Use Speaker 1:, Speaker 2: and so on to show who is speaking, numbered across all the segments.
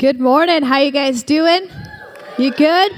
Speaker 1: Good morning. How you guys doing? You good?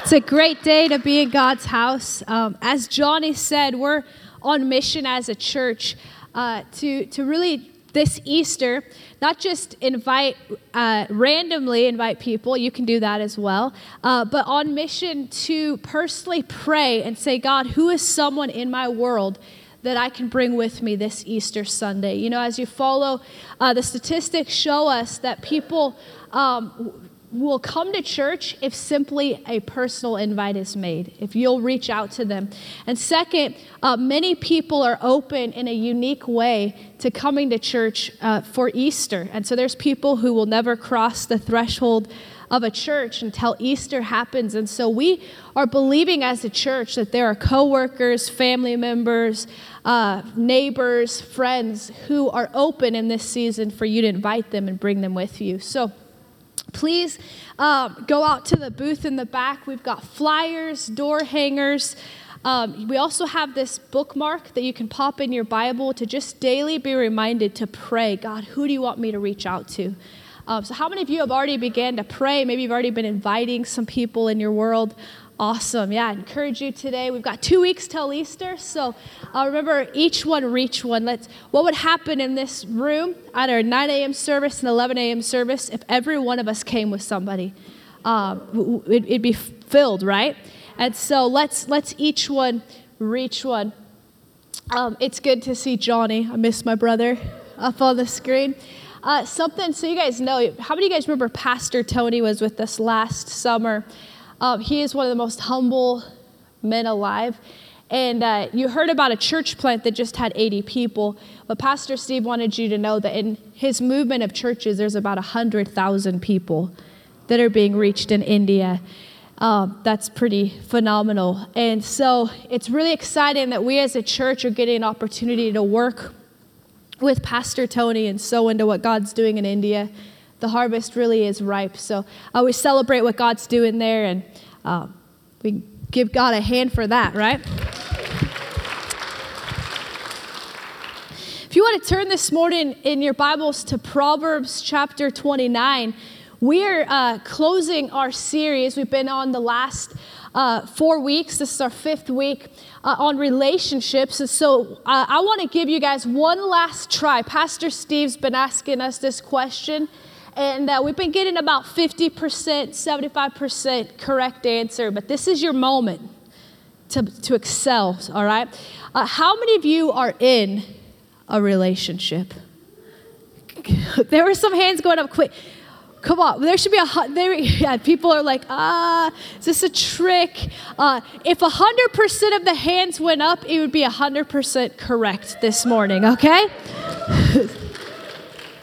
Speaker 1: It's a great day to be in God's house. Um, as Johnny said, we're on mission as a church uh, to to really this Easter, not just invite uh, randomly invite people. You can do that as well, uh, but on mission to personally pray and say, God, who is someone in my world? that I can bring with me this Easter Sunday. You know, as you follow, uh, the statistics show us that people um, will come to church if simply a personal invite is made, if you'll reach out to them. And second, uh, many people are open in a unique way to coming to church uh, for Easter. And so there's people who will never cross the threshold of a church until Easter happens. And so we are believing as a church that there are coworkers, family members, uh, neighbors, friends who are open in this season for you to invite them and bring them with you. So please um, go out to the booth in the back. We've got flyers, door hangers. Um, we also have this bookmark that you can pop in your Bible to just daily be reminded to pray God, who do you want me to reach out to? Um, so, how many of you have already began to pray? Maybe you've already been inviting some people in your world. Awesome. Yeah, I encourage you today. We've got two weeks till Easter. So uh, remember, each one reach one. Let's, what would happen in this room at our 9 a.m. service and 11 a.m. service if every one of us came with somebody? Um, it, it'd be filled, right? And so let's, let's each one reach one. Um, it's good to see Johnny. I miss my brother up on the screen. Uh, something, so you guys know, how many of you guys remember Pastor Tony was with us last summer? Um, he is one of the most humble men alive. And uh, you heard about a church plant that just had 80 people, but Pastor Steve wanted you to know that in his movement of churches, there's about 100,000 people that are being reached in India. Um, that's pretty phenomenal. And so it's really exciting that we as a church are getting an opportunity to work with Pastor Tony and sow into what God's doing in India the harvest really is ripe. So we celebrate what God's doing there, and uh, we give God a hand for that, right? If you want to turn this morning in your Bibles to Proverbs chapter 29, we're uh, closing our series. We've been on the last uh, four weeks. This is our fifth week uh, on relationships. And so uh, I want to give you guys one last try. Pastor Steve's been asking us this question and uh, we've been getting about 50%, 75% correct answer, but this is your moment to, to excel, all right? Uh, how many of you are in a relationship? there were some hands going up quick. Come on, there should be a there. Yeah, people are like, ah, is this a trick? Uh, if hundred percent of the hands went up, it would be hundred percent correct this morning. Okay.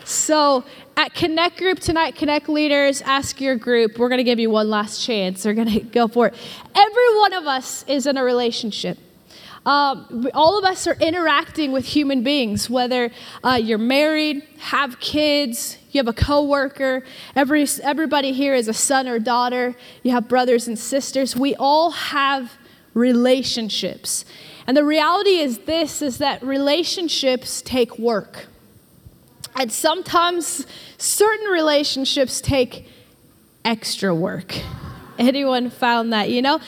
Speaker 1: so at Connect Group tonight, Connect leaders, ask your group. We're going to give you one last chance. They're going to go for it. Every one of us is in a relationship. Um, all of us are interacting with human beings, whether uh, you're married, have kids, you have a coworker. Every, everybody here is a son or daughter. You have brothers and sisters. We all have relationships. And the reality is this is that relationships take work. And sometimes certain relationships take extra work. Anyone found that, you know?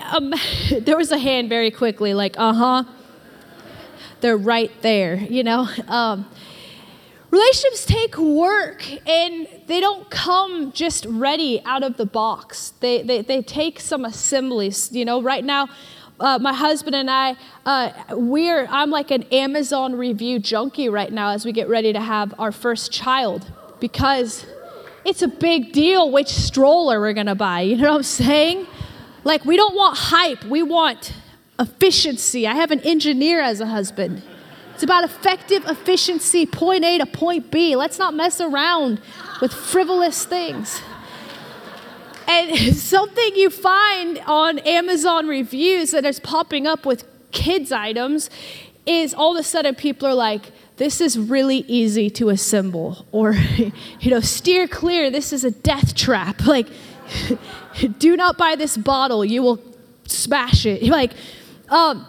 Speaker 1: Um, there was a hand very quickly, like, uh huh. They're right there, you know? Um, relationships take work and they don't come just ready out of the box. They, they, they take some assemblies. You know, right now, uh, my husband and I, uh, we're, I'm like an Amazon review junkie right now as we get ready to have our first child because it's a big deal which stroller we're gonna buy. You know what I'm saying? Like, we don't want hype, we want efficiency. I have an engineer as a husband. It's about effective efficiency, point A to point B. Let's not mess around with frivolous things. And something you find on Amazon reviews that is popping up with kids' items is all of a sudden people are like, this is really easy to assemble. Or, you know, steer clear, this is a death trap. Like, do not buy this bottle, you will smash it. Like, um,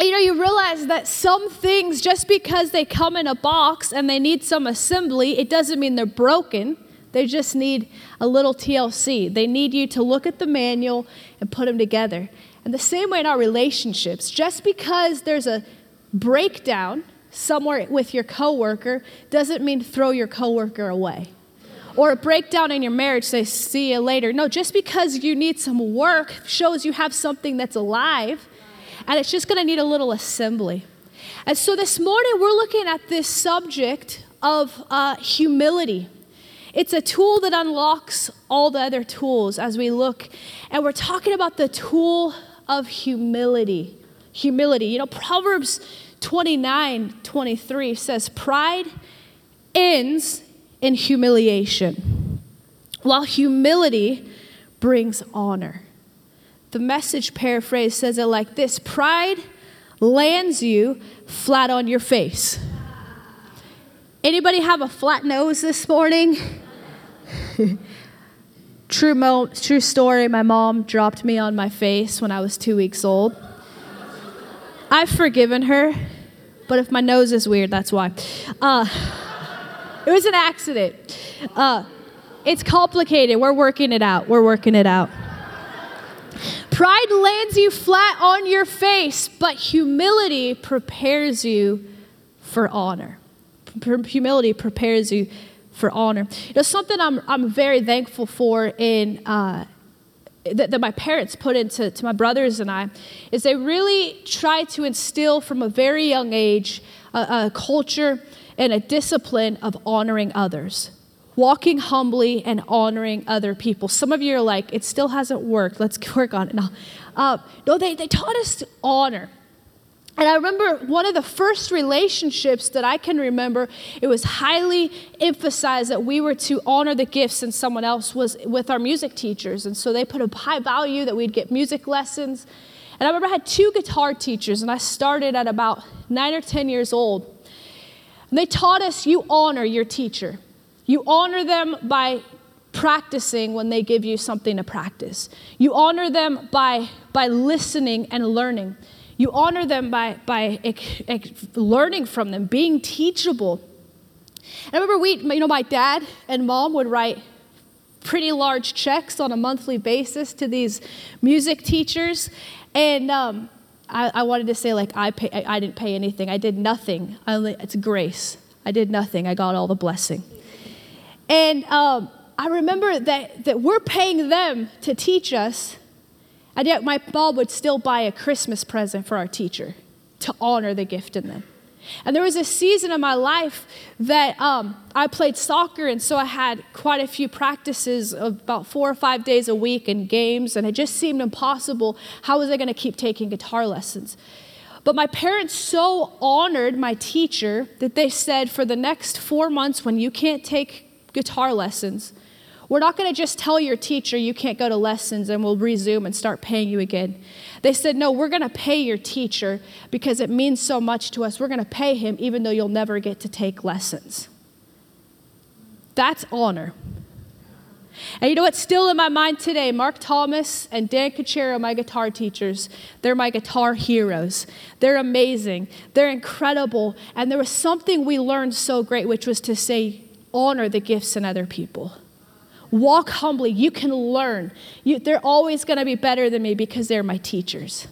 Speaker 1: you know, you realize that some things, just because they come in a box and they need some assembly, it doesn't mean they're broken. They just need a little TLC. They need you to look at the manual and put them together. And the same way in our relationships, just because there's a breakdown somewhere with your coworker doesn't mean throw your coworker away. Or a breakdown in your marriage, say, see you later. No, just because you need some work shows you have something that's alive, and it's just gonna need a little assembly. And so this morning, we're looking at this subject of uh, humility. It's a tool that unlocks all the other tools as we look. And we're talking about the tool of humility. Humility. You know, Proverbs 29 23 says, Pride ends in humiliation, while humility brings honor. The message paraphrase says it like this Pride lands you flat on your face. Anybody have a flat nose this morning? true, mo- true story. My mom dropped me on my face when I was two weeks old. I've forgiven her, but if my nose is weird, that's why. Uh, it was an accident. Uh, it's complicated. We're working it out. We're working it out. Pride lands you flat on your face, but humility prepares you for honor. Humility prepares you for honor. You know, something I'm, I'm very thankful for in. Uh, that, that, my parents put into to my brothers and I is they really try to instill from a very young age a, a culture and a discipline of honoring others walking humbly and honoring other people. Some of you are like, it still hasn't worked. Let's work on it. No, uh, no they, they taught us to honor. And I remember one of the first relationships that I can remember, it was highly emphasized that we were to honor the gifts and someone else was with our music teachers. And so they put a high value that we'd get music lessons. And I remember I had two guitar teachers, and I started at about nine or 10 years old. And they taught us you honor your teacher. You honor them by practicing when they give you something to practice. You honor them by, by listening and learning. You honor them by, by ex- ex- learning from them, being teachable. I remember we, you know, my dad and mom would write pretty large checks on a monthly basis to these music teachers. And um, I, I, wanted to say, like, I, pay, I, I didn't pay anything. I did nothing. I only, it's grace. I did nothing. I got all the blessing. And um, I remember that, that we're paying them to teach us, and yet my mom would still buy a Christmas present for our teacher to honor the gift in them. And there was a season of my life that um, I played soccer, and so I had quite a few practices of about four or five days a week and games, and it just seemed impossible. How was I going to keep taking guitar lessons? But my parents so honored my teacher that they said, for the next four months, when you can't take guitar lessons. We're not going to just tell your teacher you can't go to lessons and we'll resume and start paying you again. They said, No, we're going to pay your teacher because it means so much to us. We're going to pay him even though you'll never get to take lessons. That's honor. And you know what's still in my mind today? Mark Thomas and Dan Cachero, my guitar teachers, they're my guitar heroes. They're amazing. They're incredible. And there was something we learned so great, which was to say, honor the gifts in other people. Walk humbly. You can learn. You, they're always going to be better than me because they're my teachers.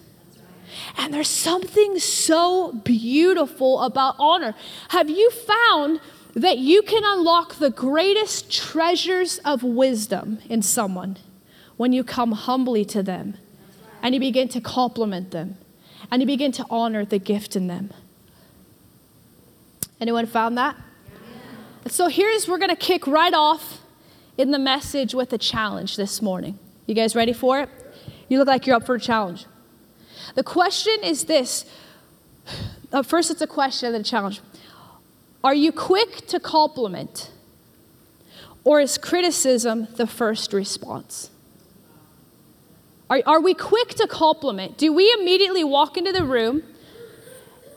Speaker 1: And there's something so beautiful about honor. Have you found that you can unlock the greatest treasures of wisdom in someone when you come humbly to them and you begin to compliment them and you begin to honor the gift in them? Anyone found that? So here's, we're going to kick right off in the message with a challenge this morning. You guys ready for it? You look like you're up for a challenge. The question is this uh, first, it's a question and then a challenge. Are you quick to compliment, or is criticism the first response? Are, are we quick to compliment? Do we immediately walk into the room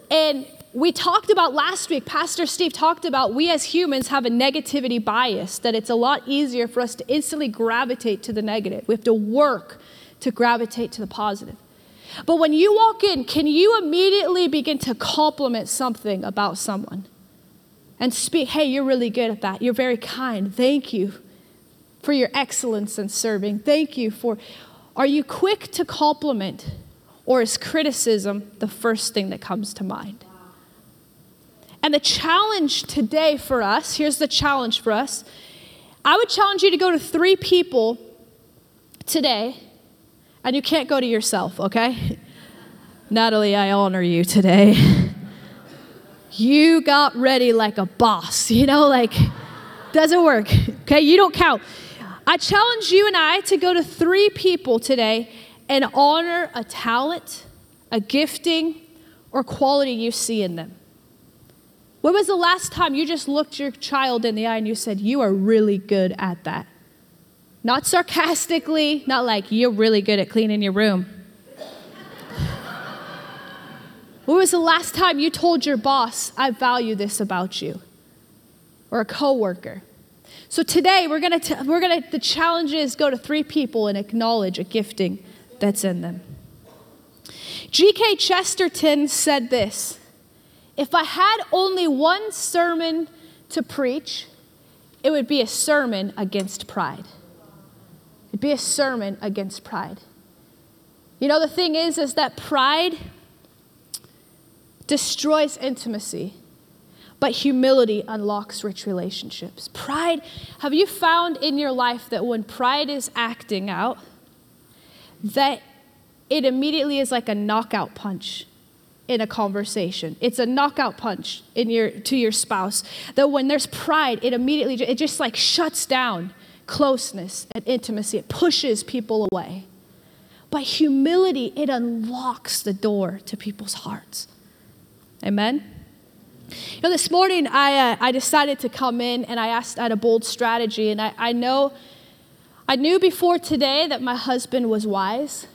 Speaker 1: and we talked about last week, Pastor Steve talked about we as humans have a negativity bias, that it's a lot easier for us to instantly gravitate to the negative. We have to work to gravitate to the positive. But when you walk in, can you immediately begin to compliment something about someone? And speak, hey, you're really good at that. You're very kind. Thank you. for your excellence in serving. Thank you for, are you quick to compliment or is criticism the first thing that comes to mind? And the challenge today for us here's the challenge for us. I would challenge you to go to three people today, and you can't go to yourself, okay? Natalie, I honor you today. you got ready like a boss, you know, like, doesn't work, okay? You don't count. I challenge you and I to go to three people today and honor a talent, a gifting, or quality you see in them. When was the last time you just looked your child in the eye and you said, You are really good at that? Not sarcastically, not like, You're really good at cleaning your room. when was the last time you told your boss, I value this about you? Or a coworker? So today we're gonna t- we're gonna the challenge is go to three people and acknowledge a gifting that's in them. G.K. Chesterton said this if I had only one sermon to preach, it would be a sermon against pride. It'd be a sermon against pride. You know, the thing is, is that pride destroys intimacy, but humility unlocks rich relationships. Pride, have you found in your life that when pride is acting out, that it immediately is like a knockout punch in a conversation. It's a knockout punch in your, to your spouse. That when there's pride, it immediately, it just like shuts down closeness and intimacy. It pushes people away. But humility, it unlocks the door to people's hearts. Amen? You know, this morning I, uh, I decided to come in and I asked, I had a bold strategy. And I, I know, I knew before today that my husband was wise.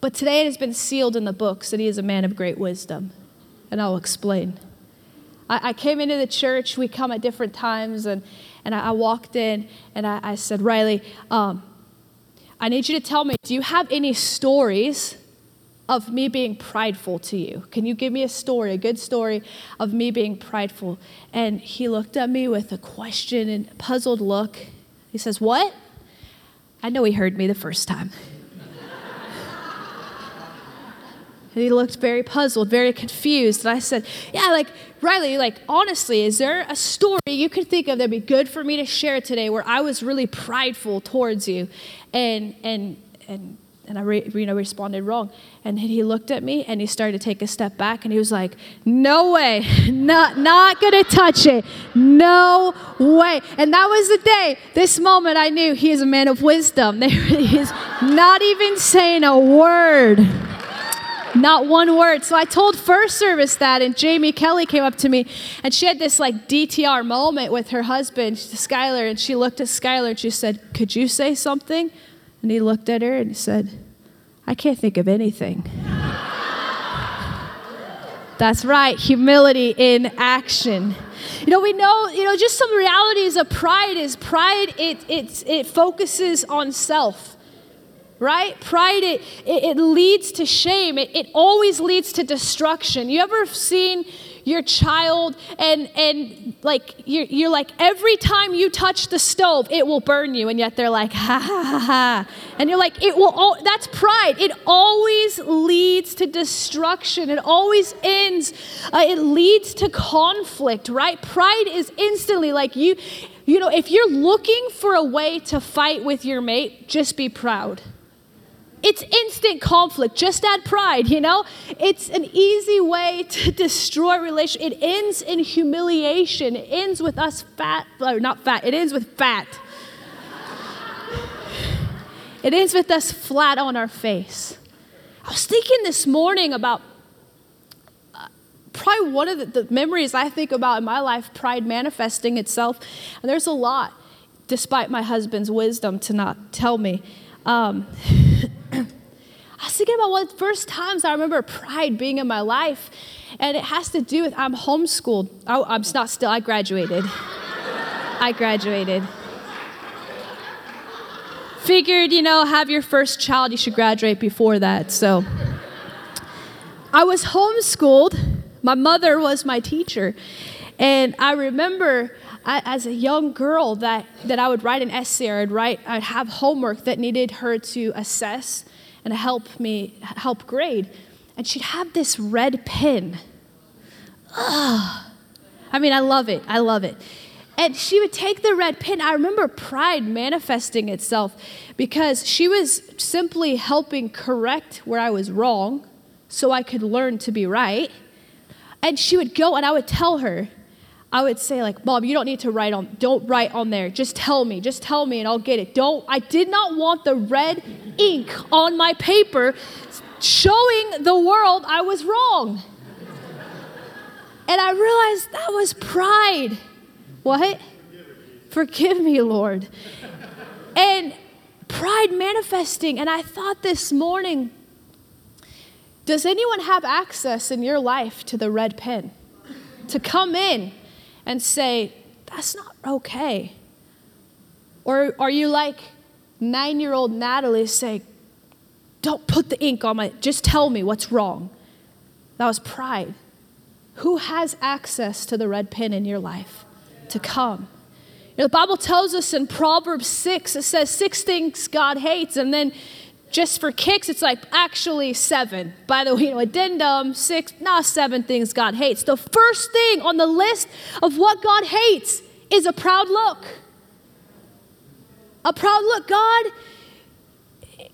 Speaker 1: But today it has been sealed in the books that he is a man of great wisdom. And I'll explain. I, I came into the church, we come at different times, and, and I, I walked in and I, I said, Riley, um, I need you to tell me, do you have any stories of me being prideful to you? Can you give me a story, a good story of me being prideful? And he looked at me with a question and puzzled look. He says, What? I know he heard me the first time. And he looked very puzzled, very confused. And I said, Yeah, like, Riley, like, honestly, is there a story you could think of that'd be good for me to share today where I was really prideful towards you? And, and, and, and I re, you know, responded wrong. And he looked at me and he started to take a step back and he was like, No way, not, not gonna touch it. No way. And that was the day, this moment, I knew he is a man of wisdom. He is not even saying a word. Not one word. So I told first service that, and Jamie Kelly came up to me, and she had this like DTR moment with her husband, Skylar, and she looked at Skylar and she said, Could you say something? And he looked at her and he said, I can't think of anything. That's right, humility in action. You know, we know, you know, just some realities of pride is pride, it, it, it focuses on self right? Pride, it, it, it leads to shame. It, it always leads to destruction. You ever seen your child and, and like, you're, you're like, every time you touch the stove, it will burn you. And yet they're like, ha ha ha ha. And you're like, it will, all, that's pride. It always leads to destruction. It always ends, uh, it leads to conflict, right? Pride is instantly like you, you know, if you're looking for a way to fight with your mate, just be proud. It's instant conflict. Just add pride, you know? It's an easy way to destroy relation. It ends in humiliation. It ends with us fat, or not fat, it ends with fat. it ends with us flat on our face. I was thinking this morning about uh, probably one of the, the memories I think about in my life, pride manifesting itself. And there's a lot, despite my husband's wisdom to not tell me. Um, I was thinking about one of the first times I remember pride being in my life, and it has to do with I'm homeschooled. Oh, I'm not still, I graduated. I graduated. Figured, you know, have your first child, you should graduate before that. So I was homeschooled. My mother was my teacher. And I remember as a young girl that, that I would write an essay or I'd write, I'd have homework that needed her to assess and help me help grade. And she'd have this red pen. Ugh. I mean, I love it. I love it. And she would take the red pen. I remember pride manifesting itself because she was simply helping correct where I was wrong so I could learn to be right. And she would go and I would tell her, I would say like, "Mom, you don't need to write on don't write on there. Just tell me. Just tell me and I'll get it." Don't I did not want the red ink on my paper showing the world I was wrong. And I realized that was pride. What? Forgive me, Lord. And pride manifesting. And I thought this morning, does anyone have access in your life to the red pen? To come in and say, that's not okay. Or are you like nine year old Natalie say, don't put the ink on my, just tell me what's wrong? That was pride. Who has access to the red pen in your life to come? You know, the Bible tells us in Proverbs 6, it says six things God hates, and then just for kicks, it's like actually seven. By the way, you know, addendum, six, not seven things God hates. The first thing on the list of what God hates is a proud look. A proud look. God,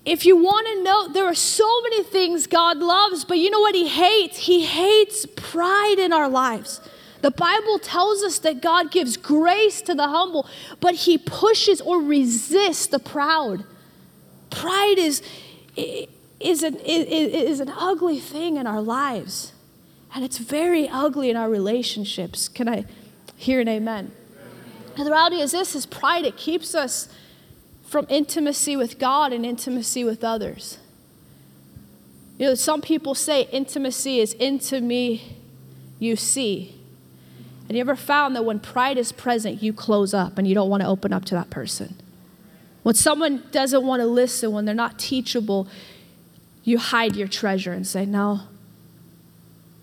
Speaker 1: if you want to know, there are so many things God loves, but you know what He hates? He hates pride in our lives. The Bible tells us that God gives grace to the humble, but He pushes or resists the proud. Pride is, is, an, is an ugly thing in our lives, and it's very ugly in our relationships. Can I hear an amen? And the reality is this is pride, it keeps us from intimacy with God and intimacy with others. You know, some people say intimacy is into me, you see. And you ever found that when pride is present, you close up and you don't want to open up to that person? When someone doesn't want to listen, when they're not teachable, you hide your treasure and say, No,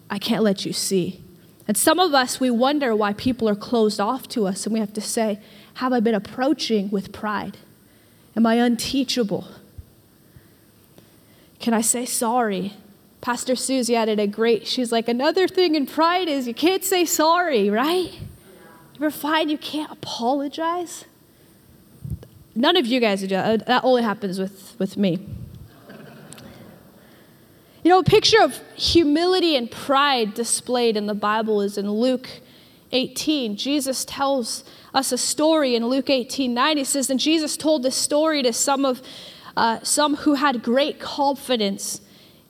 Speaker 1: I can't let you see. And some of us, we wonder why people are closed off to us, and we have to say, Have I been approaching with pride? Am I unteachable? Can I say sorry? Pastor Susie added a great, she's like, another thing in pride is you can't say sorry, right? You ever find you can't apologize? None of you guys do that. That only happens with, with me. You know, a picture of humility and pride displayed in the Bible is in Luke 18. Jesus tells us a story in Luke 18 9. He says, And Jesus told this story to some of uh, some who had great confidence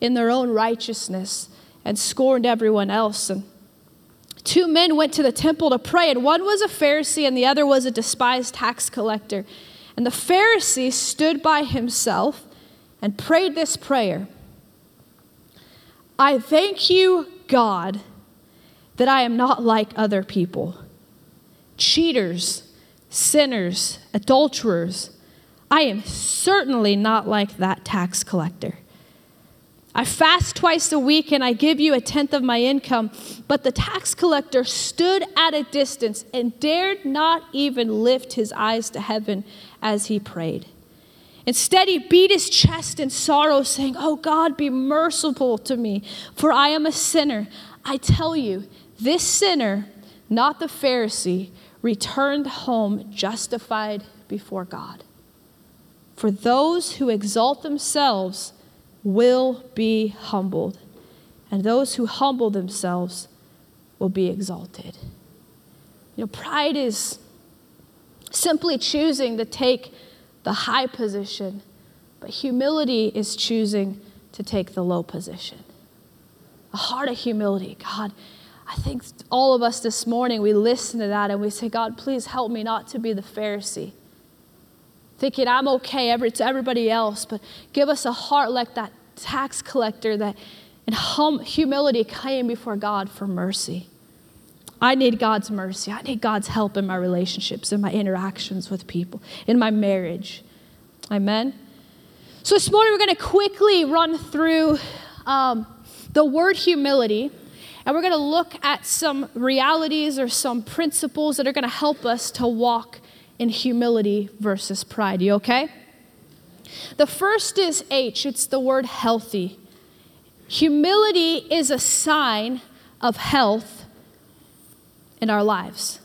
Speaker 1: in their own righteousness and scorned everyone else. And two men went to the temple to pray, and one was a Pharisee and the other was a despised tax collector. And the Pharisee stood by himself and prayed this prayer I thank you, God, that I am not like other people cheaters, sinners, adulterers. I am certainly not like that tax collector. I fast twice a week and I give you a tenth of my income. But the tax collector stood at a distance and dared not even lift his eyes to heaven as he prayed. Instead, he beat his chest in sorrow, saying, Oh God, be merciful to me, for I am a sinner. I tell you, this sinner, not the Pharisee, returned home justified before God. For those who exalt themselves will be humbled, and those who humble themselves will be exalted. You know, pride is simply choosing to take the high position, but humility is choosing to take the low position. A heart of humility. God, I think all of us this morning, we listen to that and we say, God, please help me not to be the Pharisee. Thinking I'm okay every, to everybody else, but give us a heart like that tax collector that in hum, humility came before God for mercy. I need God's mercy. I need God's help in my relationships, in my interactions with people, in my marriage. Amen. So this morning we're going to quickly run through um, the word humility And we're going to look at some realities or some principles that are going to help us to walk in humility versus pride. You okay? The first is H, it's the word healthy. Humility is a sign of health in our lives.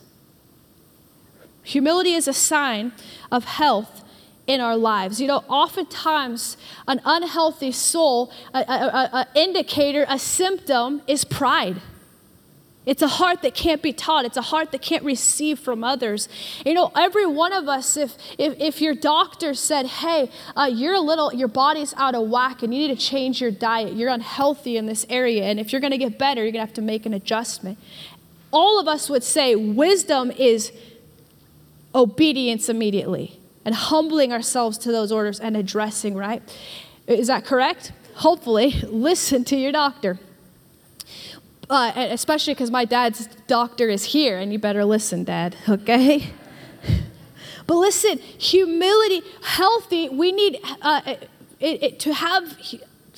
Speaker 1: Humility is a sign of health in our lives. You know, oftentimes an unhealthy soul, an indicator, a symptom is pride. It's a heart that can't be taught. It's a heart that can't receive from others. You know, every one of us, if, if, if your doctor said, hey, uh, you're a little, your body's out of whack and you need to change your diet, you're unhealthy in this area, and if you're going to get better, you're going to have to make an adjustment. All of us would say wisdom is obedience immediately and humbling ourselves to those orders and addressing, right? Is that correct? Hopefully, listen to your doctor. Uh, especially because my dad's doctor is here, and you better listen, Dad, okay? but listen, humility, healthy, we need uh, it, it, to have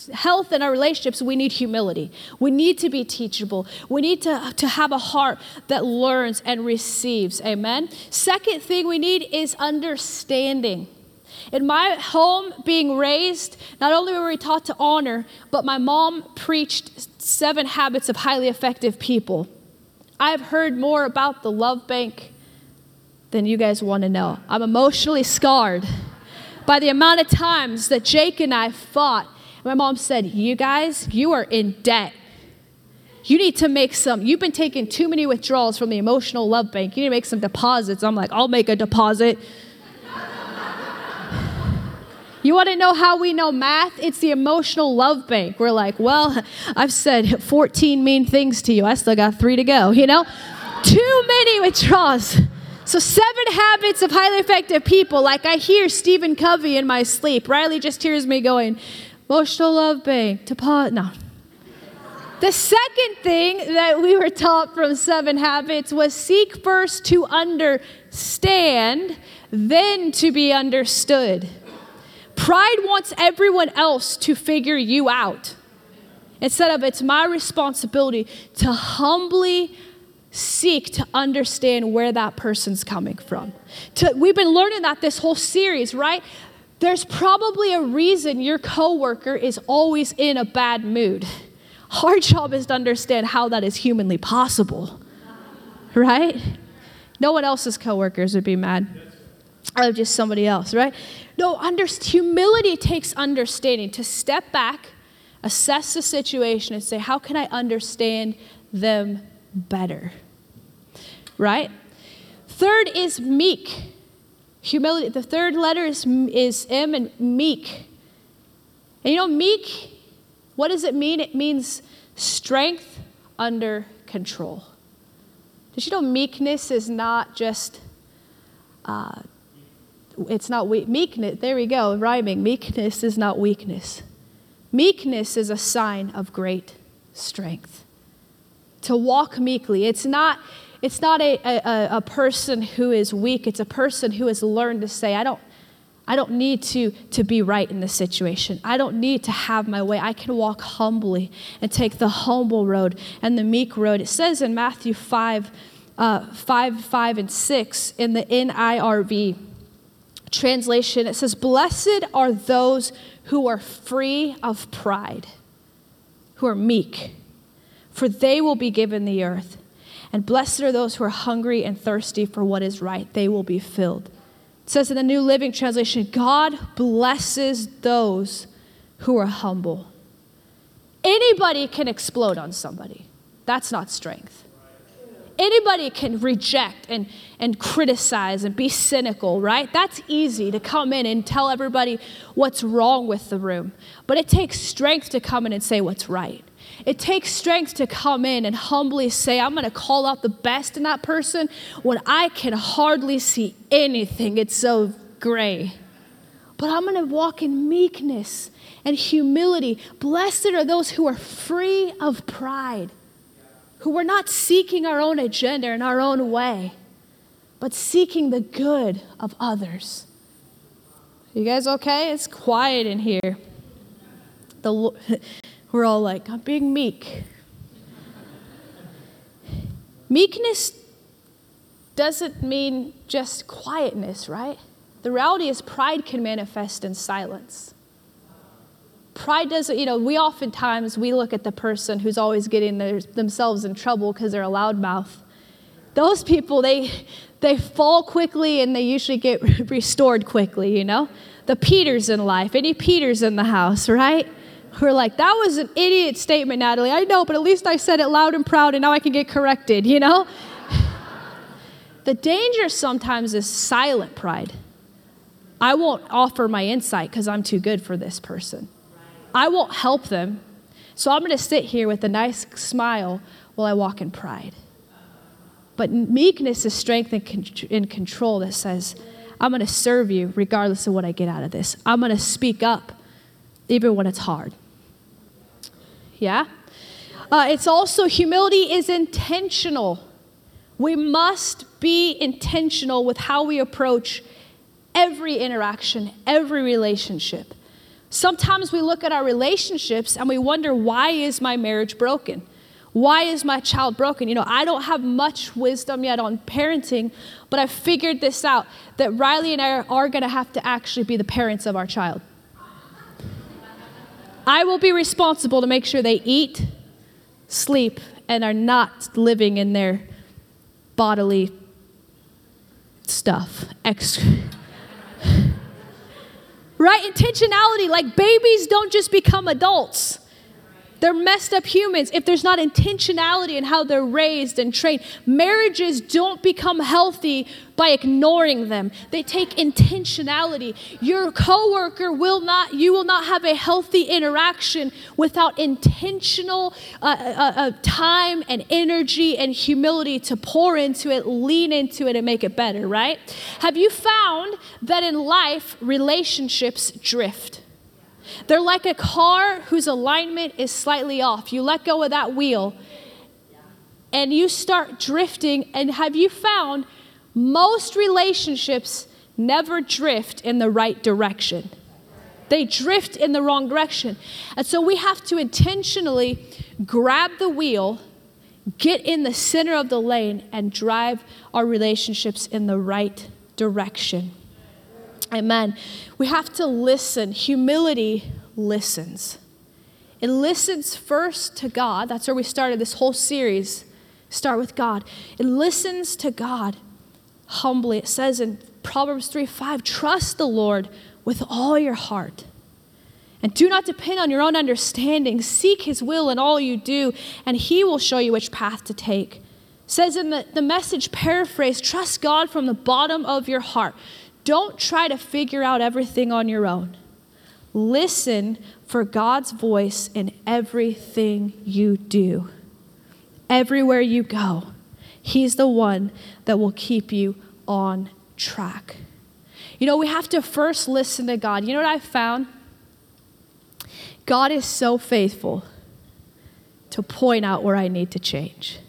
Speaker 1: health in our relationships, we need humility. We need to be teachable. We need to, to have a heart that learns and receives. Amen. Second thing we need is understanding. In my home, being raised, not only were we taught to honor, but my mom preached seven habits of highly effective people. I have heard more about the love bank than you guys want to know. I'm emotionally scarred by the amount of times that Jake and I fought. My mom said, You guys, you are in debt. You need to make some, you've been taking too many withdrawals from the emotional love bank. You need to make some deposits. I'm like, I'll make a deposit. You want to know how we know math? It's the emotional love bank. We're like, well, I've said 14 mean things to you. I still got three to go, you know? Too many withdrawals. So, seven habits of highly effective people. Like I hear Stephen Covey in my sleep. Riley just hears me going, emotional love bank, deposit. No. The second thing that we were taught from Seven Habits was seek first to understand, then to be understood. Pride wants everyone else to figure you out. Instead of it's my responsibility to humbly seek to understand where that person's coming from. To, we've been learning that this whole series, right? There's probably a reason your coworker is always in a bad mood. Our job is to understand how that is humanly possible, right? No one else's coworkers would be mad. Or just somebody else, right? No, under, humility takes understanding to step back, assess the situation, and say, how can I understand them better? Right? Third is meek. Humility. The third letter is, is M and meek. And you know, meek, what does it mean? It means strength under control. Did you know meekness is not just uh, it's not weak. Meekness, there we go, rhyming. Meekness is not weakness. Meekness is a sign of great strength. To walk meekly. It's not, it's not a, a, a person who is weak, it's a person who has learned to say, I don't, I don't need to, to be right in this situation. I don't need to have my way. I can walk humbly and take the humble road and the meek road. It says in Matthew 5, uh, 5, 5, and 6 in the NIRV translation, it says, Blessed are those who are free of pride, who are meek, for they will be given the earth. And blessed are those who are hungry and thirsty for what is right, they will be filled. It says in the New Living Translation, God blesses those who are humble. Anybody can explode on somebody. That's not strength anybody can reject and, and criticize and be cynical, right? That's easy to come in and tell everybody what's wrong with the room. But it takes strength to come in and say what's right. It takes strength to come in and humbly say, I'm going to call out the best in that person when I can hardly see anything. It's so gray. But I'm going to walk in meekness and humility. Blessed are those who are free of pride who we're not seeking our own agenda in our own way, but seeking the good of others. You guys okay? It's quiet in here. The, we're all like, I'm being meek. Meekness doesn't mean just quietness, right? The reality is, pride can manifest in silence. Pride doesn't, you know, we oftentimes we look at the person who's always getting their, themselves in trouble because they're a loudmouth. Those people, they they fall quickly and they usually get restored quickly, you know? The Peters in life. Any Peters in the house, right? Who are like, that was an idiot statement, Natalie. I know, but at least I said it loud and proud and now I can get corrected, you know? The danger sometimes is silent pride. I won't offer my insight because I'm too good for this person. I won't help them. So I'm going to sit here with a nice smile while I walk in pride. But meekness is strength and control that says, I'm going to serve you regardless of what I get out of this. I'm going to speak up even when it's hard. Yeah? Uh, it's also, humility is intentional. We must be intentional with how we approach every interaction, every relationship. Sometimes we look at our relationships and we wonder, why is my marriage broken? Why is my child broken? You know, I don't have much wisdom yet on parenting, but I figured this out that Riley and I are going to have to actually be the parents of our child. I will be responsible to make sure they eat, sleep, and are not living in their bodily stuff. Ex- right? Intentionality. Like babies don't just become adults. They're messed up humans if there's not intentionality in how they're raised and trained. Marriages don't become healthy by ignoring them. They take intentionality. Your coworker will not you will not have a healthy interaction without intentional uh, uh, uh, time and energy and humility to pour into it, lean into it and make it better, right? Have you found that in life relationships drift? They're like a car whose alignment is slightly off. You let go of that wheel and you start drifting. And have you found most relationships never drift in the right direction? They drift in the wrong direction. And so we have to intentionally grab the wheel, get in the center of the lane, and drive our relationships in the right direction. Amen. We have to listen. Humility listens. It listens first to God. That's where we started this whole series. Start with God. It listens to God humbly. It says in Proverbs 3 5, trust the Lord with all your heart. And do not depend on your own understanding. Seek his will in all you do, and he will show you which path to take. It says in the, the message paraphrase, trust God from the bottom of your heart. Don't try to figure out everything on your own. Listen for God's voice in everything you do. Everywhere you go, He's the one that will keep you on track. You know, we have to first listen to God. You know what I found? God is so faithful to point out where I need to change.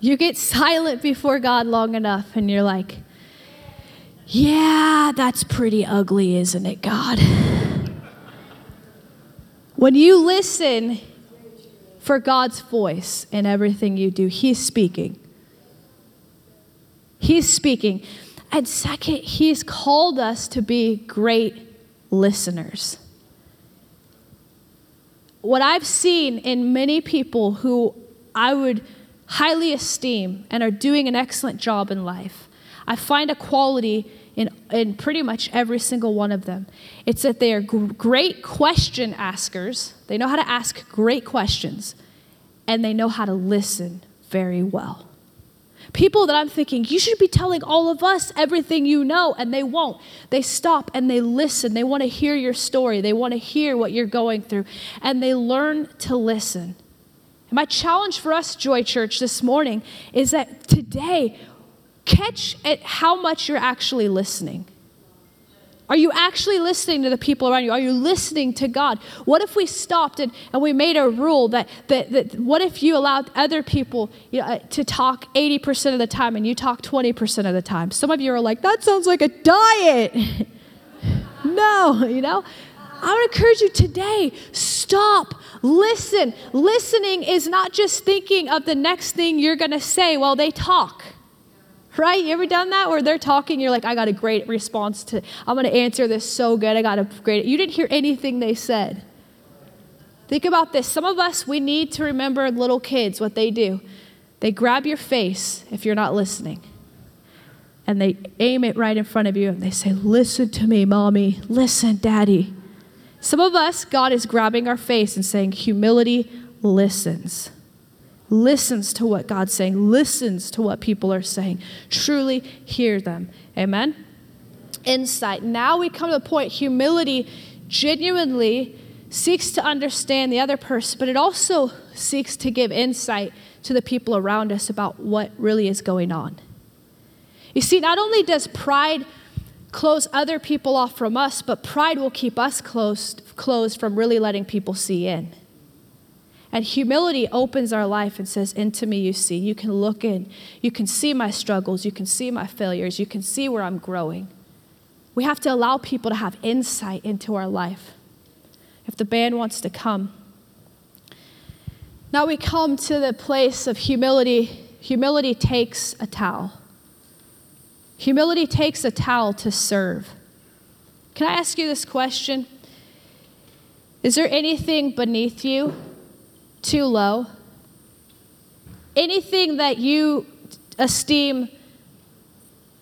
Speaker 1: You get silent before God long enough, and you're like, yeah, that's pretty ugly, isn't it, God? When you listen for God's voice in everything you do, He's speaking. He's speaking. And second, He's called us to be great listeners. What I've seen in many people who I would highly esteem and are doing an excellent job in life, I find a quality in, in pretty much every single one of them. It's that they are g- great question askers, they know how to ask great questions, and they know how to listen very well. People that I'm thinking, you should be telling all of us everything you know, and they won't. They stop and they listen. They want to hear your story, they want to hear what you're going through, and they learn to listen. My challenge for us, Joy Church, this morning is that today catch at how much you're actually listening. Are you actually listening to the people around you? Are you listening to God? What if we stopped and, and we made a rule that, that, that what if you allowed other people you know, uh, to talk 80% of the time and you talk 20% of the time? Some of you are like, that sounds like a diet. no, you know? I would encourage you today stop, listen. Listening is not just thinking of the next thing you're going to say while they talk. Right? You ever done that where they're talking, you're like, I got a great response to, I'm going to answer this so good. I got a great, you didn't hear anything they said. Think about this. Some of us, we need to remember little kids, what they do. They grab your face if you're not listening. And they aim it right in front of you and they say, Listen to me, mommy. Listen, daddy. Some of us, God is grabbing our face and saying, Humility listens. Listens to what God's saying, listens to what people are saying. Truly hear them. Amen? Insight. Now we come to the point humility genuinely seeks to understand the other person, but it also seeks to give insight to the people around us about what really is going on. You see, not only does pride close other people off from us, but pride will keep us closed, closed from really letting people see in. And humility opens our life and says, Into me you see. You can look in. You can see my struggles. You can see my failures. You can see where I'm growing. We have to allow people to have insight into our life if the band wants to come. Now we come to the place of humility. Humility takes a towel. Humility takes a towel to serve. Can I ask you this question? Is there anything beneath you too low? Anything that you esteem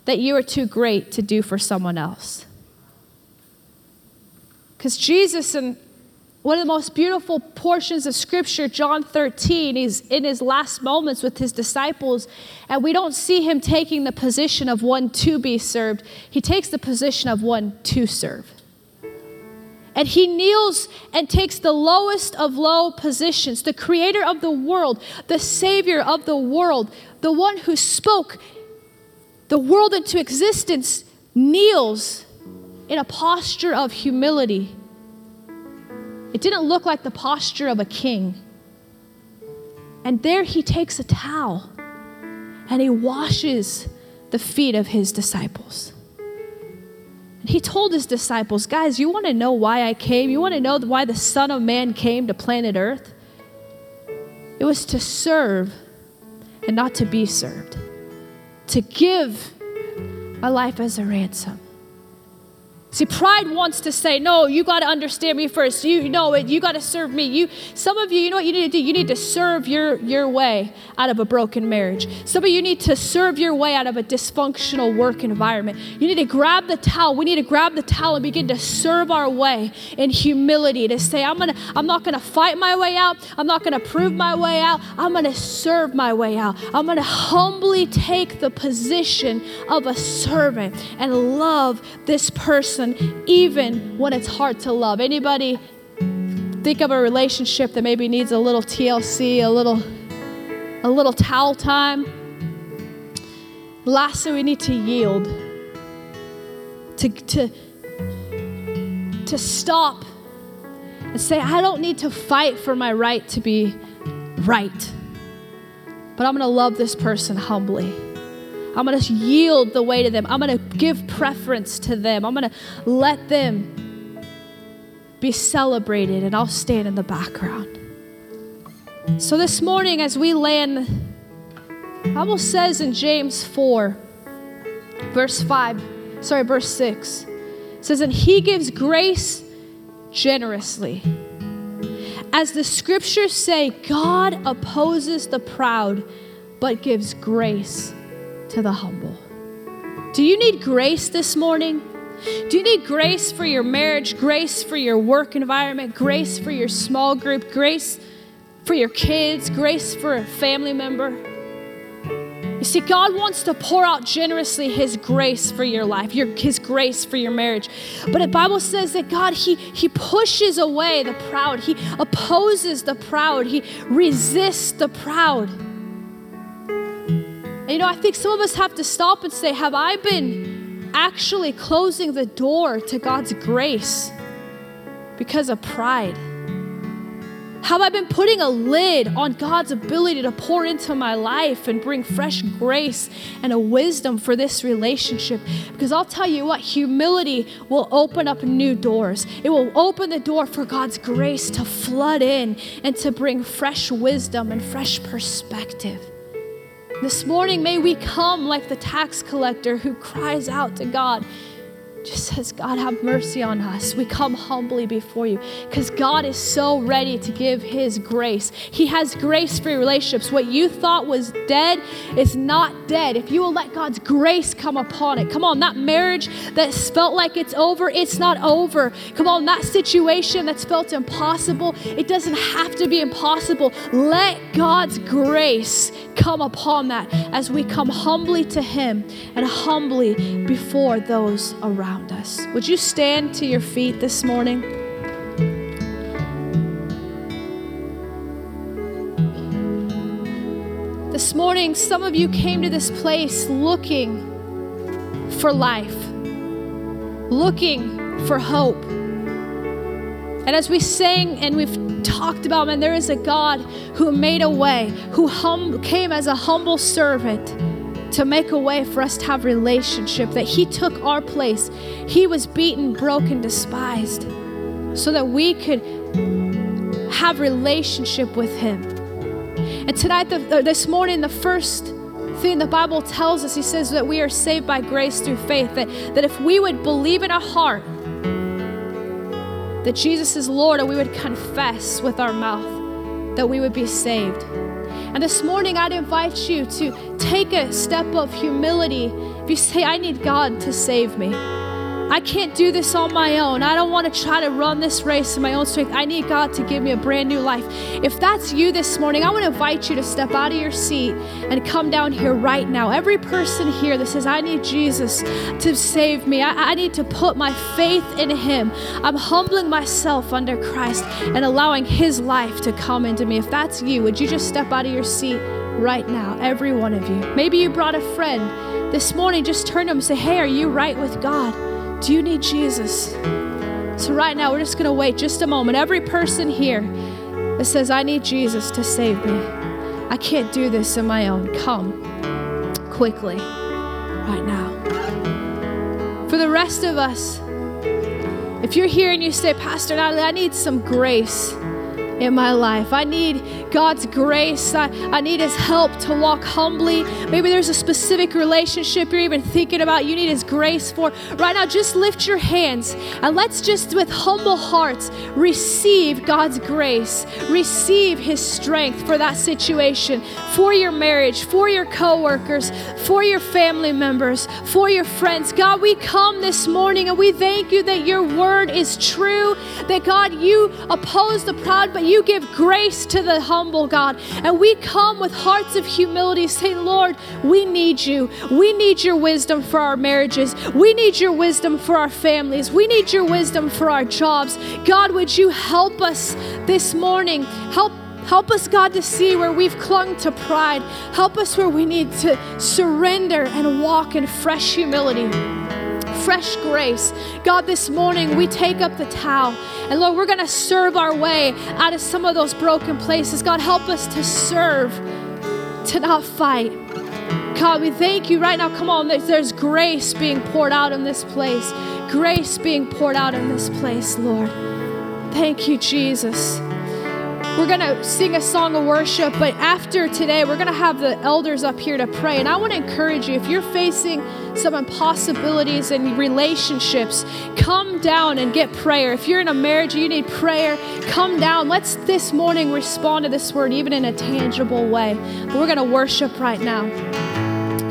Speaker 1: that you are too great to do for someone else? Because Jesus and one of the most beautiful portions of scripture, John 13, he's in his last moments with his disciples, and we don't see him taking the position of one to be served. He takes the position of one to serve. And he kneels and takes the lowest of low positions, the creator of the world, the savior of the world, the one who spoke the world into existence, kneels in a posture of humility it didn't look like the posture of a king. And there he takes a towel and he washes the feet of his disciples. He told his disciples, Guys, you want to know why I came? You want to know why the Son of Man came to planet Earth? It was to serve and not to be served, to give my life as a ransom. See, pride wants to say, no, you got to understand me first. You know it. You got to serve me. You, some of you, you know what you need to do? You need to serve your, your way out of a broken marriage. Some of you need to serve your way out of a dysfunctional work environment. You need to grab the towel. We need to grab the towel and begin to serve our way in humility to say, I'm, gonna, I'm not going to fight my way out. I'm not going to prove my way out. I'm going to serve my way out. I'm going to humbly take the position of a servant and love this person person even when it's hard to love. Anybody think of a relationship that maybe needs a little TLC, a little a little towel time? Lastly, we need to yield. To, to, to stop and say, I don't need to fight for my right to be right, but I'm going to love this person humbly. I'm going to yield the way to them. I'm going to give preference to them. I'm going to let them be celebrated, and I'll stand in the background. So this morning, as we land, the Bible says in James 4, verse 5, sorry, verse 6, says, And he gives grace generously. As the scriptures say, God opposes the proud, but gives grace to the humble. Do you need grace this morning? Do you need grace for your marriage, grace for your work environment, grace for your small group, grace for your kids, grace for a family member? You see, God wants to pour out generously His grace for your life, your, His grace for your marriage. But the Bible says that God, He, he pushes away the proud, He opposes the proud, He resists the proud. And you know, I think some of us have to stop and say, Have I been actually closing the door to God's grace because of pride? Have I been putting a lid on God's ability to pour into my life and bring fresh grace and a wisdom for this relationship? Because I'll tell you what, humility will open up new doors. It will open the door for God's grace to flood in and to bring fresh wisdom and fresh perspective. This morning, may we come like the tax collector who cries out to God just says, God, have mercy on us. We come humbly before you because God is so ready to give His grace. He has grace for your relationships. What you thought was dead is not dead. If you will let God's grace come upon it, come on, that marriage that felt like it's over, it's not over. Come on, that situation that's felt impossible, it doesn't have to be impossible. Let God's grace come upon that as we come humbly to Him and humbly before those around around us. Would you stand to your feet this morning? This morning, some of you came to this place looking for life, looking for hope. And as we sang and we've talked about, man, there is a God who made a way, who hum- came as a humble servant to make a way for us to have relationship, that He took our place. He was beaten, broken, despised, so that we could have relationship with Him. And tonight, the, this morning, the first thing the Bible tells us, He says that we are saved by grace through faith, that, that if we would believe in our heart that Jesus is Lord and we would confess with our mouth, that we would be saved. And this morning, I'd invite you to take a step of humility. If you say, I need God to save me, I can't do this on my own. I don't want to try to run this race in my own strength. I need God to give me a brand new life. If that's you this morning, I want to invite you to step out of your seat and come down here right now. Every person here that says, I need Jesus to save me, I, I need to put my faith in Him. I'm humbling myself under Christ and allowing His life to come into me. If that's you, would you just step out of your seat right now? Every one of you. Maybe you brought a friend this morning, just turn to him and say, Hey, are you right with God? Do you need Jesus? So, right now, we're just going to wait just a moment. Every person here that says, I need Jesus to save me, I can't do this on my own, come quickly right now. For the rest of us, if you're here and you say, Pastor Natalie, I need some grace in my life. I need God's grace. I, I need His help to walk humbly. Maybe there's a specific relationship you're even thinking about, you need His grace for. Right now, just lift your hands and let's just, with humble hearts, receive God's grace, receive His strength for that situation, for your marriage, for your coworkers, for your family members, for your friends. God, we come this morning and we thank you that your word is true, that God, you oppose the proud, but you give grace to the humble, God. And we come with hearts of humility saying, Lord, we need you. We need your wisdom for our marriages. We need your wisdom for our families. We need your wisdom for our jobs. God, would you help us this morning? Help Help us, God, to see where we've clung to pride. Help us where we need to surrender and walk in fresh humility fresh grace. God, this morning we take up the towel. And Lord, we're going to serve our way out of some of those broken places. God, help us to serve, to not fight. God, we thank you right now. Come on, there's, there's grace being poured out in this place. Grace being poured out in this place, Lord. Thank you, Jesus. We're going to sing a song of worship, but after today, we're going to have the elders up here to pray. And I want to encourage you if you're facing some impossibilities in relationships, come down and get prayer. If you're in a marriage, you need prayer, come down. Let's this morning respond to this word, even in a tangible way. But we're going to worship right now.